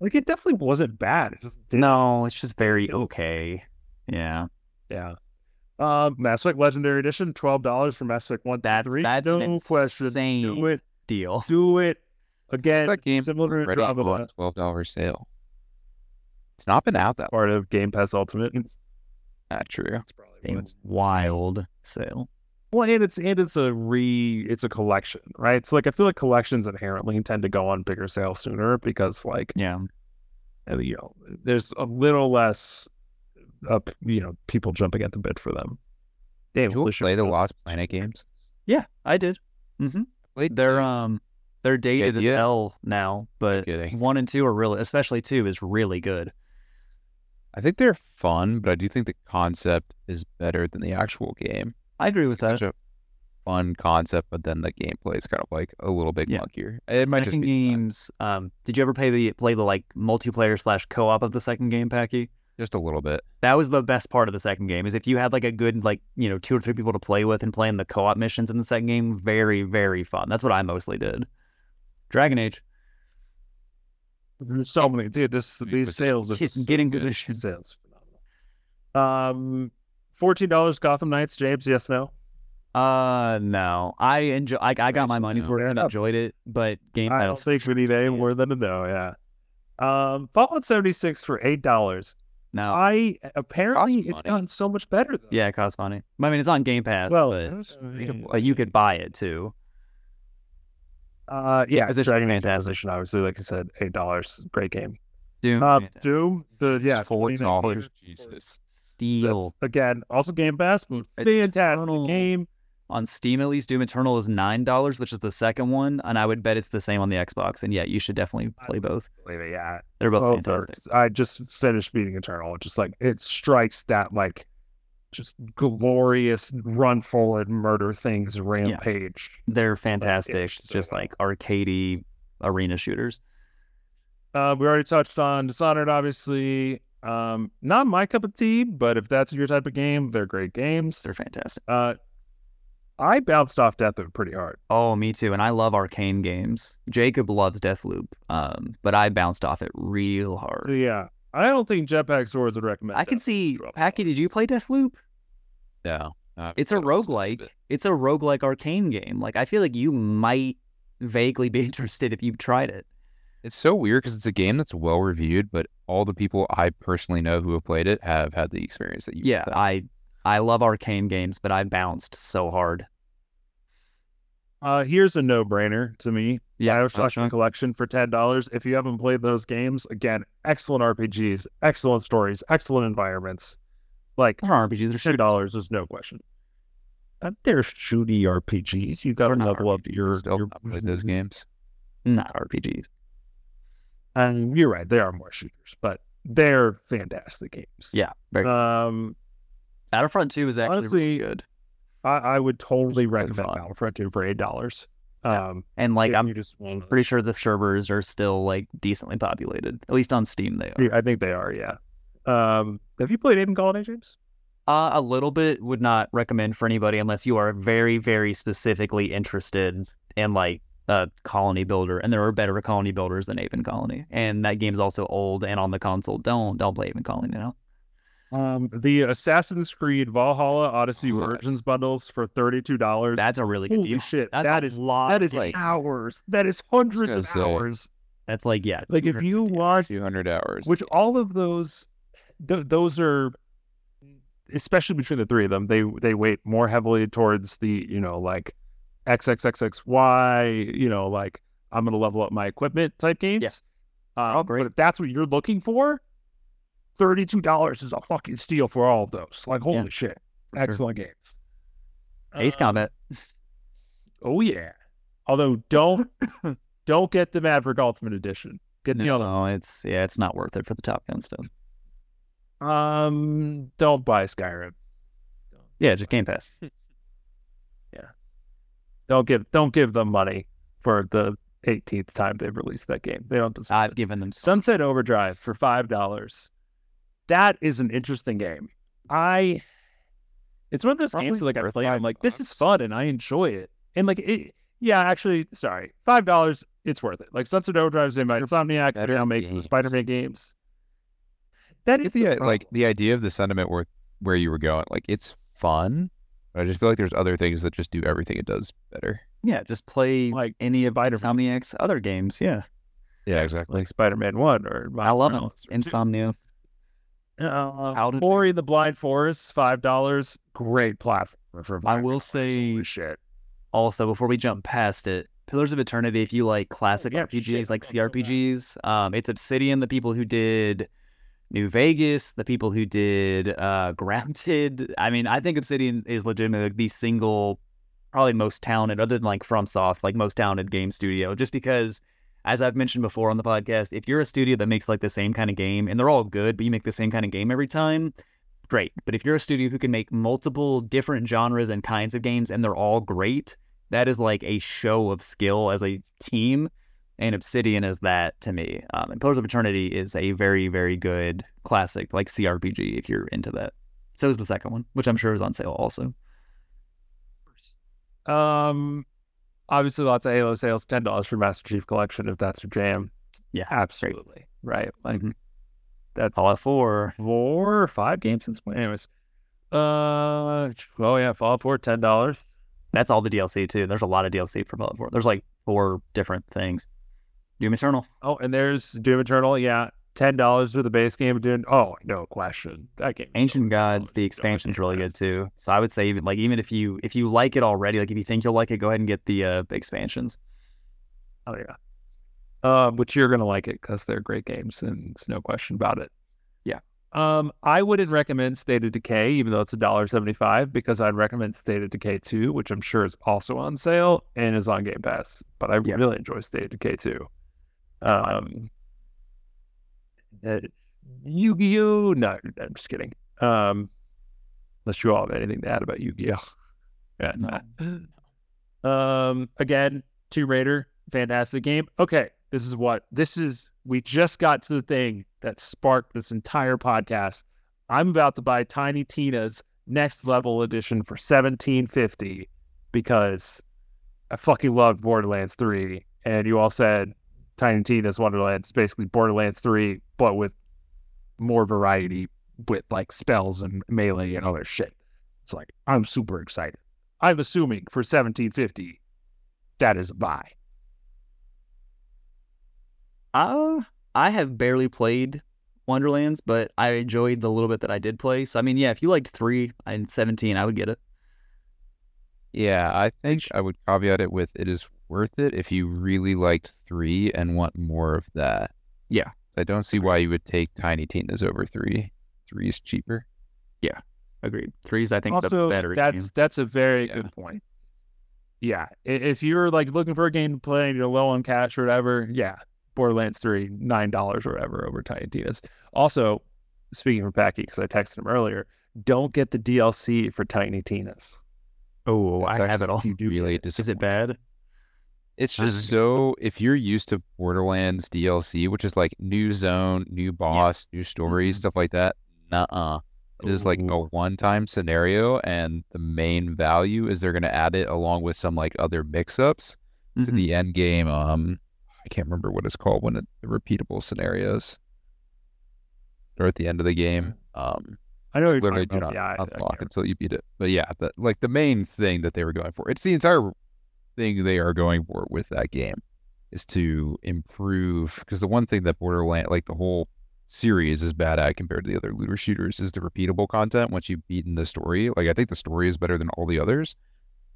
Like it definitely wasn't bad. It just didn't No, it's just very okay. Yeah. Yeah. Um, Mass Effect Legendary Edition, twelve dollars for Mass Effect one, two, That's- three. that's no insane. question. Do it. deal. Do it again. that game similar to Ready to go Andromeda, twelve dollar sale. It's not been out that part of Game Pass Ultimate. It's, Not true. it's probably A what- wild sale. Well, and it's and it's a re it's a collection, right? So like I feel like collections inherently tend to go on bigger sales sooner because like Yeah. uh, you know there's a little less up you know people jumping at the bit for them. Damn, Did you holy shit, play the Lost Planet games? Yeah, I did. Mm-hmm. Played They're um they're dated as idea? hell now, but one and two are really, especially two, is really good. I think they're fun, but I do think the concept is better than the actual game. I agree with It's that. such a fun concept, but then the gameplay is kind of like a little bit Yeah. clunkier. It might just second be the games. Um, did you ever play the play the like multiplayer slash co-op of the second game, Packy? Just a little bit. That was the best part of the second game. Is if you had like a good like you know two or three people to play with and playing the co-op missions in the second game, very very fun. That's what I mostly did. Dragon Age. There's so many, dude. This Getting these position. sales, are Getting- getting good. position. sales, phenomenal. Um, fourteen dollars Gotham Knights, James. Yes, no. Uh no, I enjoy. I, I got my money's worth and enough. enjoyed it, but game I don't think we need any Yeah. more than a no. Yeah. Um, Fallout 76 for eight dollars. No, I apparently Costs it's money. gotten so much better though. yeah, it costs money. I mean, it's on Game Pass, Well, but It's free to but you could buy it too. Uh, yeah, Acquisition, Dragon Age fantastic. Inquisition, obviously, like I said, eight dollars, great game. Doom, Uh. Doom, the yeah, four dollars. Jesus. Steal. That's, again, also Game Pass, but Eternal. fantastic game. On Steam, at least, Doom Eternal is nine dollars, which is the second one, and I would bet it's the same on the Xbox. And yeah, you should definitely play both. Yeah, They're both both are. fantastic. I just finished beating Eternal. Just like it strikes that like just glorious run forward murder things rampage. They're fantastic, it's just like arcadey arena shooters. Uh, we already touched on Dishonored, obviously. Um, not my cup of tea, but if that's your type of game, they're great games. They're fantastic. Uh, I bounced off Deathloop pretty hard. Oh, me too. And I love Arkane games. Jacob loves Deathloop, um, but I bounced off it real hard. Yeah, I don't think Jetpack Swords would recommend. I can see, drop Packy, did you play Deathloop? No. no, It's a don't understand roguelike. it. It's a roguelike Arkane game. Like I feel like you might vaguely be interested if you've tried it. It's so weird because it's a game that's well reviewed, but all the people I personally know who have played it have had the experience that you Yeah, had. I I love Arkane games, but I bounced so hard. Uh, here's a no-brainer to me. Yeah, Bioshock Bioshock. Collection for ten dollars. If you haven't played those games, again, excellent RPGs, excellent stories, excellent environments. Like RPGs. They're ten dollars is no question. Uh, they're shooty RPGs. You got to level up your. Still your not those games. Not RPGs. And you're right, they are more shooters, but they're fantastic games. Yeah, very. Um, Battlefront 2 is actually honestly, really good. I, I would totally recommend fun. Battlefront 2 for eight dollars. Yeah. Um, And like I'm just pretty sure the servers are still like decently populated. At least on Steam they are. I think they are, yeah. Um, have you played Aven Colony, James? Uh, a little bit would not recommend for anybody unless you are very, very specifically interested in like a colony builder, and there are better colony builders than Aven Colony, and that game's also old and on the console. Don't don't play Aven Colony now. Um, the Assassin's Creed Valhalla Odyssey Oh, Origins bundles for thirty-two dollars. That's a really good Holy deal. shit! That's that a lot. that is like- hours. That is hundreds of say. hours. That's like yeah. Like if you 250 watch, 200 hours. which all of those, th- those are, especially between the three of them, they they weight more heavily towards the you know like XXXXY, you know like I'm gonna level up my equipment type games. Yeah. Um, all great. But if that's what you're looking for, thirty-two dollars is a fucking steal for all of those. Like holy Yeah, shit, for sure. excellent games. Ace Um, Combat. Oh yeah. Although don't don't get the Maverick Ultimate Edition. Get the other. No, it's yeah, it's not worth it for the Top Gun stuff. Um, don't buy Skyrim. Yeah, just Game Pass. Yeah. Don't give don't give them money for the 18th time they've released that game. They don't deserve I've it. given them some. Sunset Overdrive for five dollars. That is an interesting game. I. It's one of those Probably games that like I worth play. I'm five like, this is fun and I enjoy it. And like it, yeah, actually, sorry, five dollars. It's worth it. Like Sunset Overdrive is made by Insomniac. better Now makes the. Spider-Man games. That is the the, uh, like the idea of the sentiment where where you were going, like it's fun, but I just feel like there's other things that just do everything it does better. Yeah, just play Like any of Spider-Man. Insomniac's other games. Yeah, Yeah, exactly. like Spider-Man One or I love Morales. Insomnia. Uh, Ori the Blind Forest, five dollars. Great platform for. I will $5. say- Holy shit. Also, before we jump past it, Pillars of Eternity, if you like classic yeah, RPGs shit, like. CRPGs, um, it's Obsidian, the people who did New Vegas, the people who did uh, Grounded. I mean, I think Obsidian is legitimately like, the single, probably most talented, other than like FromSoft, like most talented game studio, just because. As I've mentioned before on the podcast, if you're a studio that makes like the same kind of game and they're all good, but you make the same kind of game every time, great. But if you're a studio who can make multiple different genres and kinds of games and they're all great, that is like a show of skill as a team. And Obsidian is that to me. Um, and Pillars of Eternity is a very, very good classic, like CRPG, if you're into that. So is the second one, which I'm sure is on sale also. Um, obviously lots of Halo sales. Ten dollars for Master Chief Collection if that's your jam. Yeah, Absolutely. Right. Like Mhm. that's Fallout 4. four or five games since when. Anyways. Uh oh yeah, Fallout 4, ten dollars. That's all the DLC too. There's a lot of DLC for Fallout 4. There's like four different things. Doom Eternal. Oh, and there's Doom Eternal, yeah. Ten dollars for the base game. dude. oh no question. That game. so Ancient. Gods, the expansion's really good too. So I would say even like even if you if you like it already, like if you think you'll like it, go ahead and get the uh, expansions. Oh yeah. Um, which you're gonna like it because they're great games, and it's no question about it. Yeah. Um, I wouldn't recommend State of Decay, even though it's a dollar seventy-five, because I'd recommend State of Decay two, which I'm sure is also on sale and is on Game Pass. But I Yeah. really enjoy State of Decay two. Um, uh, Yu-Gi-Oh! No, I'm just kidding. Um, unless you all have anything to add about Yu-Gi-Oh! Yeah. Um, again, Tomb Raider, fantastic game. Okay, this is what this is. We just got to the thing that sparked this entire podcast. I'm about to buy Tiny Tina's next level edition for 1750 because I fucking loved Borderlands 3, and you all said Tiny Tina's Wonderlands is basically Borderlands 3, but with more variety with like spells and melee and other shit. It's like I'm super excited. I'm assuming for 1750, that is a buy. Uh, I have barely played Wonderlands, but I enjoyed the little bit that I did play. So I mean, yeah, if you liked three and 17, I would get it. Yeah, I think I would caveat it with it is worth it if you really liked three and want more of that. Yeah. I don't see why you would take Tiny Tina's over three. Three is cheaper. Yeah, agreed. Three's I think the better that's game. that's a very Yeah. good point. Yeah, if you're like looking for a game to play and you're low on cash or whatever, yeah, Borderlands 3, nine dollars or whatever over Tiny Tina's. Also, speaking for Packy, because I texted him earlier, don't get the DLC for Tiny Tina's. Oh, That's I have it actually all. You do really get it. Is it bad? It's just so if you're used to Borderlands DLC, which is like new zone, new boss, new story, Mhm. stuff like that, nuh-uh. It is like a one-time scenario, and the main value is they're gonna add it along with some like other mix-ups to Mhm. the end game. Um, I can't remember what it's called when it, the repeatable scenarios or at the end of the game. Um, I know you're literally do about. not Yeah, unlock until you beat it. But yeah, the, like the main thing that they were going for, it's the entire thing they are going for with that game is to improve. Because the one thing that Borderland, like the whole series, is bad at compared to the other looter shooters is the repeatable content. Once you've beaten the story, like I think the story is better than all the others,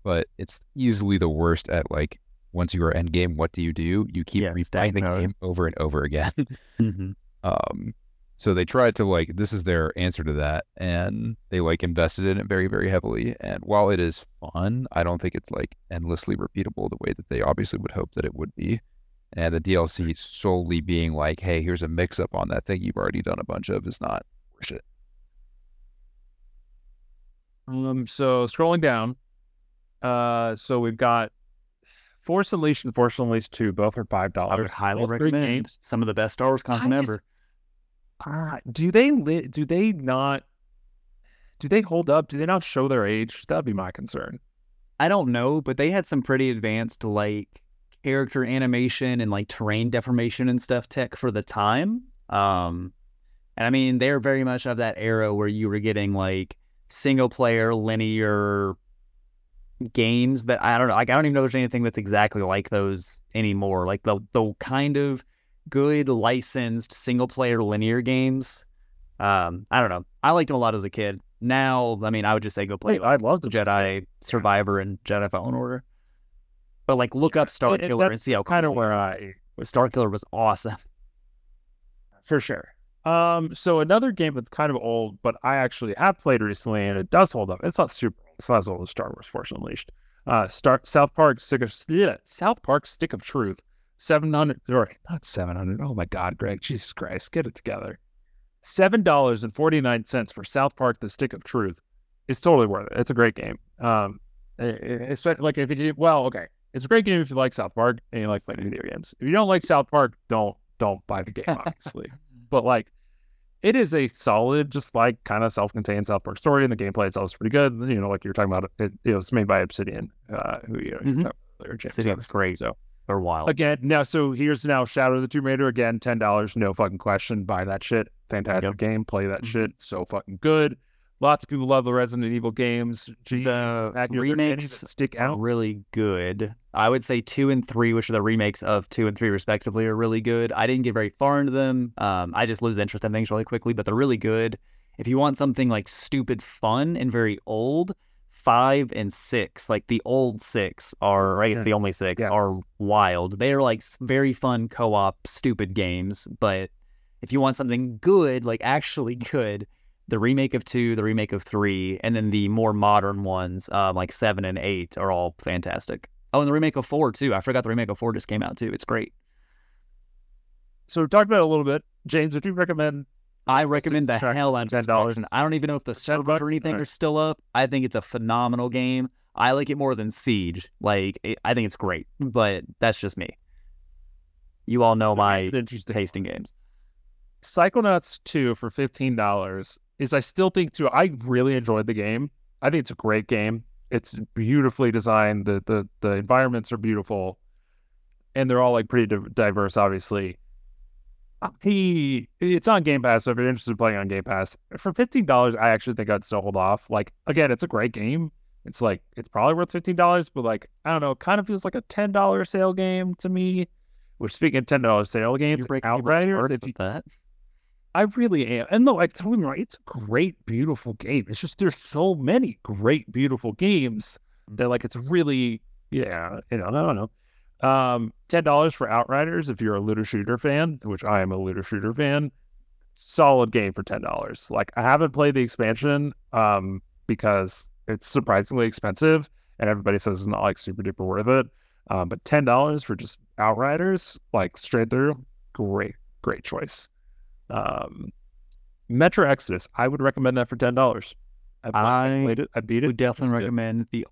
but it's easily the worst at like once you are end game, what do you do? You keep Yeah, replaying the game over and over again. Mhm. Um, so they tried to like this is their answer to that, and they like invested in it very, very heavily. And while it is fun, I don't think it's like endlessly repeatable the way that they obviously would hope that it would be. And the DLC solely being like, hey, here's a mix up on that thing you've already done a bunch of is not worth it. Um, so scrolling down, uh, so we've got Force Unleashed and Force Unleashed 2, both are five I dollars. would highly both recommend games. some of the best Star Wars content I just- ever. Ah, do they li- do they not do they hold up? Do they not show their age? That'd be my concern. I don't know, but they had some pretty advanced like character animation and like terrain deformation and stuff tech for the time. Um, and I mean they're very much of that era where you were getting like single player linear games that I don't know. Like I don't even know there's anything that's exactly like those anymore. Like the the kind of good licensed single player linear games. Um, I don't know. I liked them a lot as a kid. Now, I mean, I would just say go play. Hey, I love the Jedi Survivor and Jedi Fallen Order. But like, look up Star and Killer and see how kind of it where. I Star Killer was awesome. for sure. Um, so another game that's kind of old, but I actually have played recently, and it does hold up. It's not super. It's not as old as Star Wars Force Unleashed. Uh, Star South Park Stick of South Park Stick of Truth, seven hundred or not seven hundred. Oh my God, Greg, Jesus Christ, get it together. Seven dollars and forty nine cents for South Park: The Stick of Truth is totally worth it. It's a great game. Um, like if you well, okay, it's a great game if you like South Park and you like playing video games. If you don't like South Park, don't don't buy the game, obviously. but like, it is a solid, just like kind of self-contained South Park story, and the gameplay itself is pretty good. You know, like you were talking about, it, it was made by Obsidian, uh, who you know, Mhm. about earlier, James, Obsidian's great. So They're wild. again, now so here's now Shadow of the Tomb Raider again, ten dollars, no fucking question. Buy that shit. Fantastic game. Play that Mhm. shit. So fucking good. Lots of people love the Resident Evil games. Gee, The Mac, are there any remakes stick out. really good. I would say two and three, which are the remakes of two and three respectively, are really good. I didn't get very far into them. Um, I just lose interest in things really quickly, but they're really good. If you want something like stupid fun and very old, five and six, like the old six are, I guess the only six Yes. are wild. They're like very fun co-op stupid games, but if you want something good, like actually good, the remake of two, the remake of three, and then the more modern ones, um, like seven and eight, are all fantastic. Oh, and the remake of four too. I forgot the remake of four just came out too. It's great. So we talked about it a little bit. James, would you recommend? I recommend the hell out of $10. Extraction. I don't even know if the 10 servers or anything are still up. I think it's a phenomenal game. I like it more than Siege. Like, it, I think it's great, but that's just me. You all know my taste in games. Psychonauts 2 for $15 is I still think too I really enjoyed the game. I think it's a great game. It's beautifully designed. The the the environments are beautiful. And they're all like pretty diverse obviously. Uh, he it's on Game Pass, so if you're interested in playing on Game Pass, for $15 I actually think I'd still hold off. Like again, it's a great game. It's like it's probably worth $15, but like I don't know, it kind of feels like a $10 sale game to me. Which speaking of $10 sale games, You're breaking people's Outriders, if you that. I really am. And no, I tell me right, it's a great, beautiful game. It's just there's so many great, beautiful games that like it's really yeah, you know, I don't know. Um, ten dollars for Outriders if you're a looter shooter fan, which I am a looter shooter fan. Solid game for ten dollars. Like I haven't played the expansion, um, because it's surprisingly expensive and everybody says it's not like super duper worth it. Um, but ten dollars for just Outriders, like straight through, great, great choice. Um, Metro Exodus, I would recommend that for ten dollars. I, played- I played it. I beat it. would definitely recommend the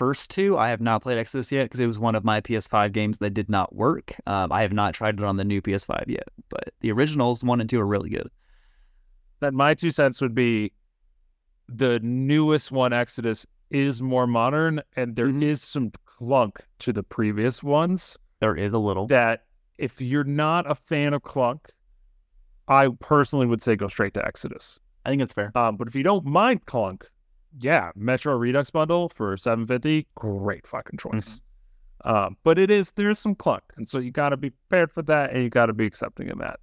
first two. I have not played Exodus yet because it was one of my PS5 games that did not work. Um, I have not tried it on the new PS5 yet, but the originals one and two are really good. Then my two cents would be the newest one, Exodus, is more modern, and there is Mhm. some clunk to the previous ones. There is a little. That if you're not a fan of clunk, I personally would say go straight to Exodus. I think it's fair. Um, but if you don't mind clunk, yeah, Metro Redux bundle for 750, great fucking choice. Um, but it is there's some clunk, and so you got to be prepared for that, and you got to be accepting of that.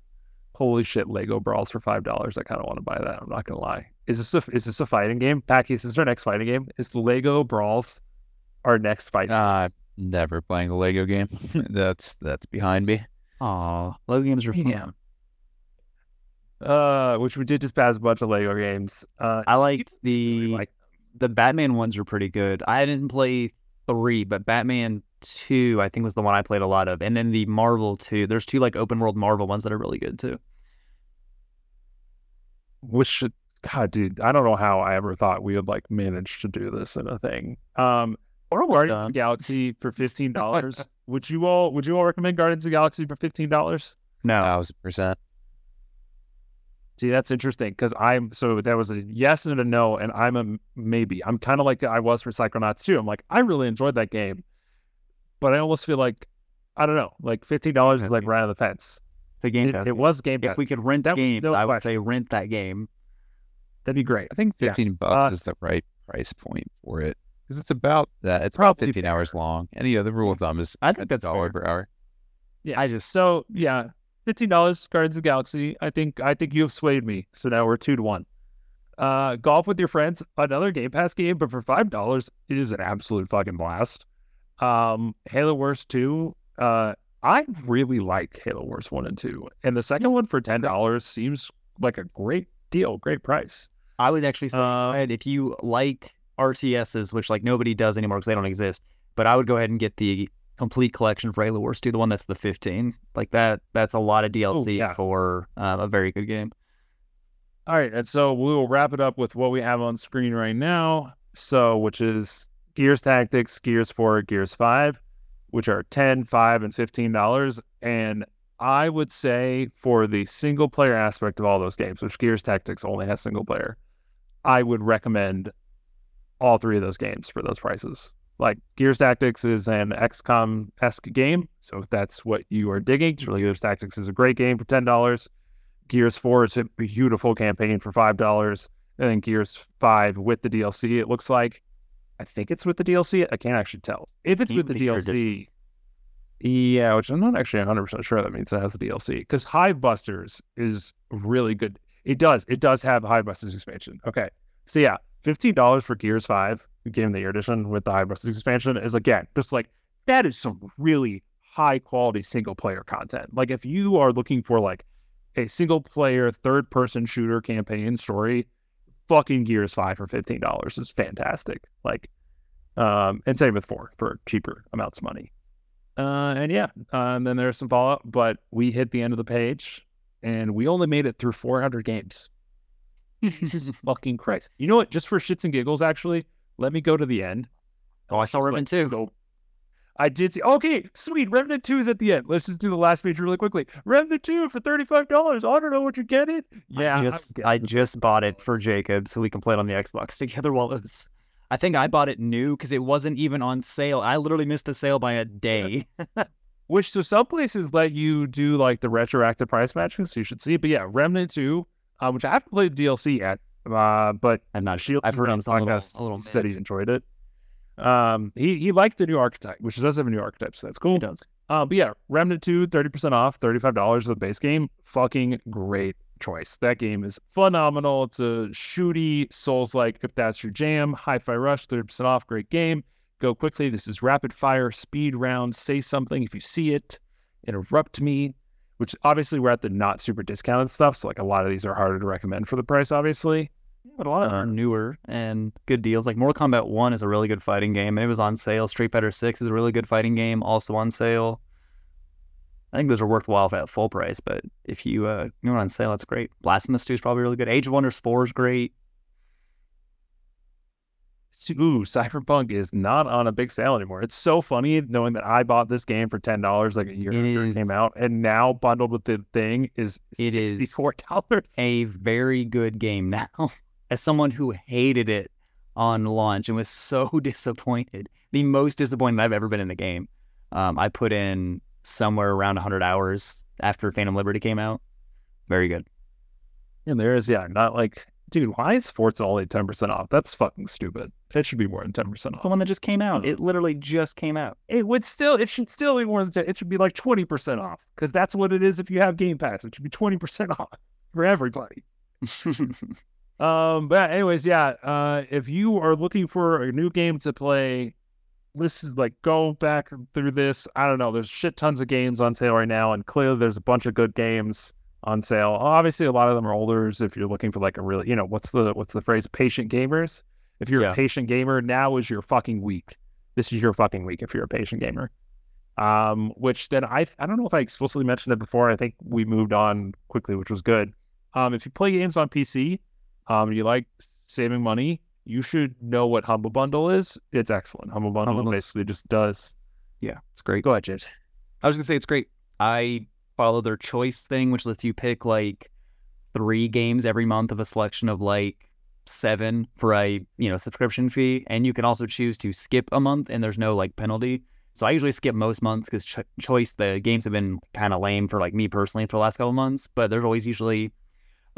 Holy shit, Lego Brawls for five dollars. I kind of want to buy that. I'm not gonna lie. Is this a is this a fighting game? Packy, is this our next fighting game? Is Lego Brawls our next fight? Uh, never playing a Lego game. that's that's behind me. Aw, Lego games are fun. Yeah. Uh, which we did just pass a bunch of Lego games. Uh, I liked really the like the Batman ones are pretty good. I didn't play three, but Batman two I think was the one I played a lot of, and then the Marvel two. There's two like open world Marvel ones that are really good too. which God, dude, I don't know how I ever thought we would like manage to do this in a thing. Um, We're almost Guardians of done. the Galaxy for fifteen dollars. would you all would you all recommend Guardians of the Galaxy for fifteen dollars? No, Thousand percent. See, that's interesting because I'm so that was a yes and a no, and I'm a maybe. I'm kind of like I was for Psychonauts too. I'm like I really enjoyed that game, but I almost feel like I don't know, like fifteen dollars is like right on the fence. the Game It, it game. was Game Pass. If we could rent That was games, no I would question. say rent that game. That'd be great. I think Yeah. fifteen Uh, bucks is the right price point for it. because it's about that. It's about Probably 15 hours long. And you know, the rule of thumb is I think that's dollar fair. per hour. Yeah. I just So yeah, fifteen dollars Guardians of the Galaxy. I think I think you have swayed me. So now we're two to one. Uh, golf with your friends, another Game Pass game, but for five dollars, it is an absolute fucking blast. Um, Halo Wars two. Uh, I really like Halo Wars one and two, and the second one for ten dollars seems like a great deal, great price. I would actually say Uh, ahead if you like RTSs, which like nobody does anymore because they don't exist. But I would go ahead and get the complete collection for Halo Wars 2, the one that's the 15. Like that, that's a lot of DLC yeah. for um, a very good game. All right, and so we will wrap it up with what we have on screen right now. So, which is Gears Tactics, Gears 4, Gears 5, which are 10, 5, and 15 dollars. And I would say for the single player aspect of all those games, which Gears Tactics only has single player, I would recommend all three of those games for those prices. Like Gears Tactics is an XCOM esque game, so if that's what you are digging, Gears Tactics is a great game for ten dollars. Gears 4 is a beautiful campaign for five dollars, and then Gears 5 with the DLC. It looks like, I think it's with the DLC. I can't actually tell. If it's with the DLC, yeah, which I'm not actually 100 percent sure that means it has the DLC because Hive Busters is really good. It does. It does have Hive Busters expansion. Okay, so yeah, fifteen dollars for Gears 5 Game of the Year edition with the Hive Busters expansion is again just like that is some really high quality single player content. Like if you are looking for like a single player third person shooter campaign story, fucking Gears 5 for $15 is fantastic. Like um and same with 4 for cheaper amounts of money. Uh and yeah, uh, and then there's some Fallout, but we hit the end of the page and we only made it through 400 games. Jesus fucking Christ. You know what? Just for shits and giggles actually, let me go to the end. Oh, I saw Remnant 2. Go. I did see. Okay, sweet. Remnant 2 is at the end. Let's just do the last page really quickly. Remnant 2 for $35. I don't know what you get it. Yeah, I just, I just bought it for Jacob so we can play it on the Xbox together while it was. I think I bought it new because it wasn't even on sale. I literally missed the sale by a day. Which so some places let you do like the retroactive price matching, so you should see. But yeah, Remnant 2, uh, which I haven't played the DLC yet, uh, but I'm not Shield I've heard on the a little, podcast a little said mid. he enjoyed it. Um, he he liked the new archetype, which does have a new archetype, so that's cool. It does. Uh, but yeah, Remnant 2, 30% off, $35 for the base game. Fucking great choice. That game is phenomenal. It's a shooty, Souls like, if that's your jam. Hi Fi Rush, 30% off, great game. Go quickly. This is rapid fire, speed round. Say something if you see it. Interrupt me, which obviously we're at the not super discounted stuff. So, like, a lot of these are harder to recommend for the price, obviously. But a lot of them are newer and good deals. Like Mortal Kombat 1 is a really good fighting game, and it was on sale. Street Fighter 6 is a really good fighting game, also on sale. I think those are worthwhile at full price, but if you uh you on sale, that's great. Blasphemous 2 is probably really good. Age of Wonders 4 is great. Ooh, Cyberpunk is not on a big sale anymore. It's so funny knowing that I bought this game for ten dollars like a year It after it came out, and now bundled with the thing is It is- four dollars. A very good game now. As someone who hated it on launch and was so disappointed, the most disappointed I've ever been in the game. Um, I put in somewhere around 100 hours after Phantom Liberty came out. Very good. And there is yeah, not like dude, why is Forza only ten percent off? That's fucking stupid. It should be more than ten percent It's the one that just came out. It literally just came out. It would still, it should still be more than 10. It should be like twenty percent off because that's what it is if you have Game Pass. It should be twenty percent off for everybody. Um, but anyways, yeah. Uh, if you are looking for a new game to play, this is like go back through this. I don't know. There's shit tons of games on sale right now, and clearly there's a bunch of good games on sale. Obviously, a lot of them are older. If you're looking for like a really, you know, what's the what's the phrase? Patient gamers. If you're Yeah. a patient gamer, now is your fucking week. This is your fucking week if you're a patient gamer. Um, which then I I don't know if I explicitly mentioned it before. I think we moved on quickly, which was good. Um, if you play games on PC, um, you like saving money, you should know what Humble Bundle is. It's excellent. Humble Bundle Humble basically just does. yeah, it's great. Go ahead, James. I was gonna say it's great. I follow their choice thing, which lets you pick like three games every month of a selection of like seven for a you know subscription fee, and you can also choose to skip a month, and there's no like penalty. So I usually skip most months because ch- choice the games have been kind of lame for like me personally for the last couple months, but there's always usually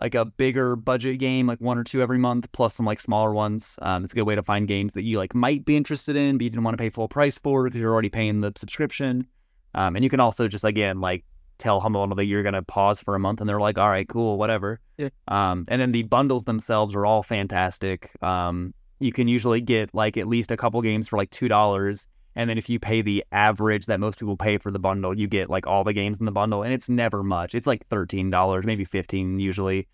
like a bigger budget game, like one or two every month, plus some like smaller ones. Um, it's a good way to find games that you like might be interested in, but you didn't want to pay full price for because you're already paying the subscription. Um, and you can also just again like tell Humble that you're gonna pause for a month, and they're like, all right, cool, whatever. Yeah. Um, and then the bundles themselves are all fantastic. Um, you can usually get like at least a couple games for like two dollars. And then if you pay the average that most people pay for the bundle, you get like all the games in the bundle, and it's never much. It's like thirteen dollars, maybe fifteen usually.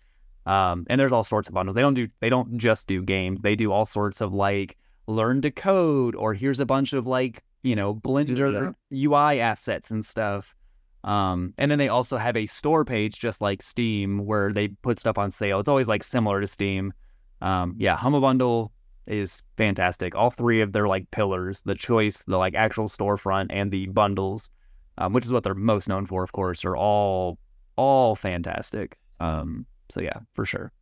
Um, and there's all sorts of bundles. They don't do they don't just do games. They do all sorts of like learn to code or here's a bunch of like you know Blender UI assets and stuff. Um, and then they also have a store page just like Steam where they put stuff on sale. It's always like similar to Steam. Um, yeah, Humble Bundle is fantastic. All three of their like pillars, the choice, the like actual storefront, and the bundles, um, which is what they're most known for, of course, are all all fantastic. Um, so yeah, for sure.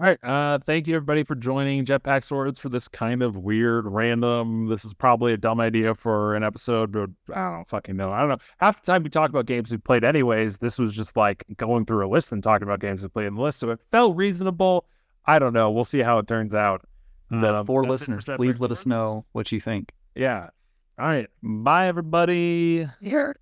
All right. Uh, thank you everybody for joining Jetpack Swords for this kind of weird, random. This is probably a dumb idea for an episode, but I don't fucking know. I don't know. Half the time we talk about games we played anyways. This was just like going through a list and talking about games we played in the list, so it felt reasonable. I don't know. We'll see how it turns out. The Um, four that's it for listeners, please let us know what you think. Yeah. All right. Bye everybody. Here.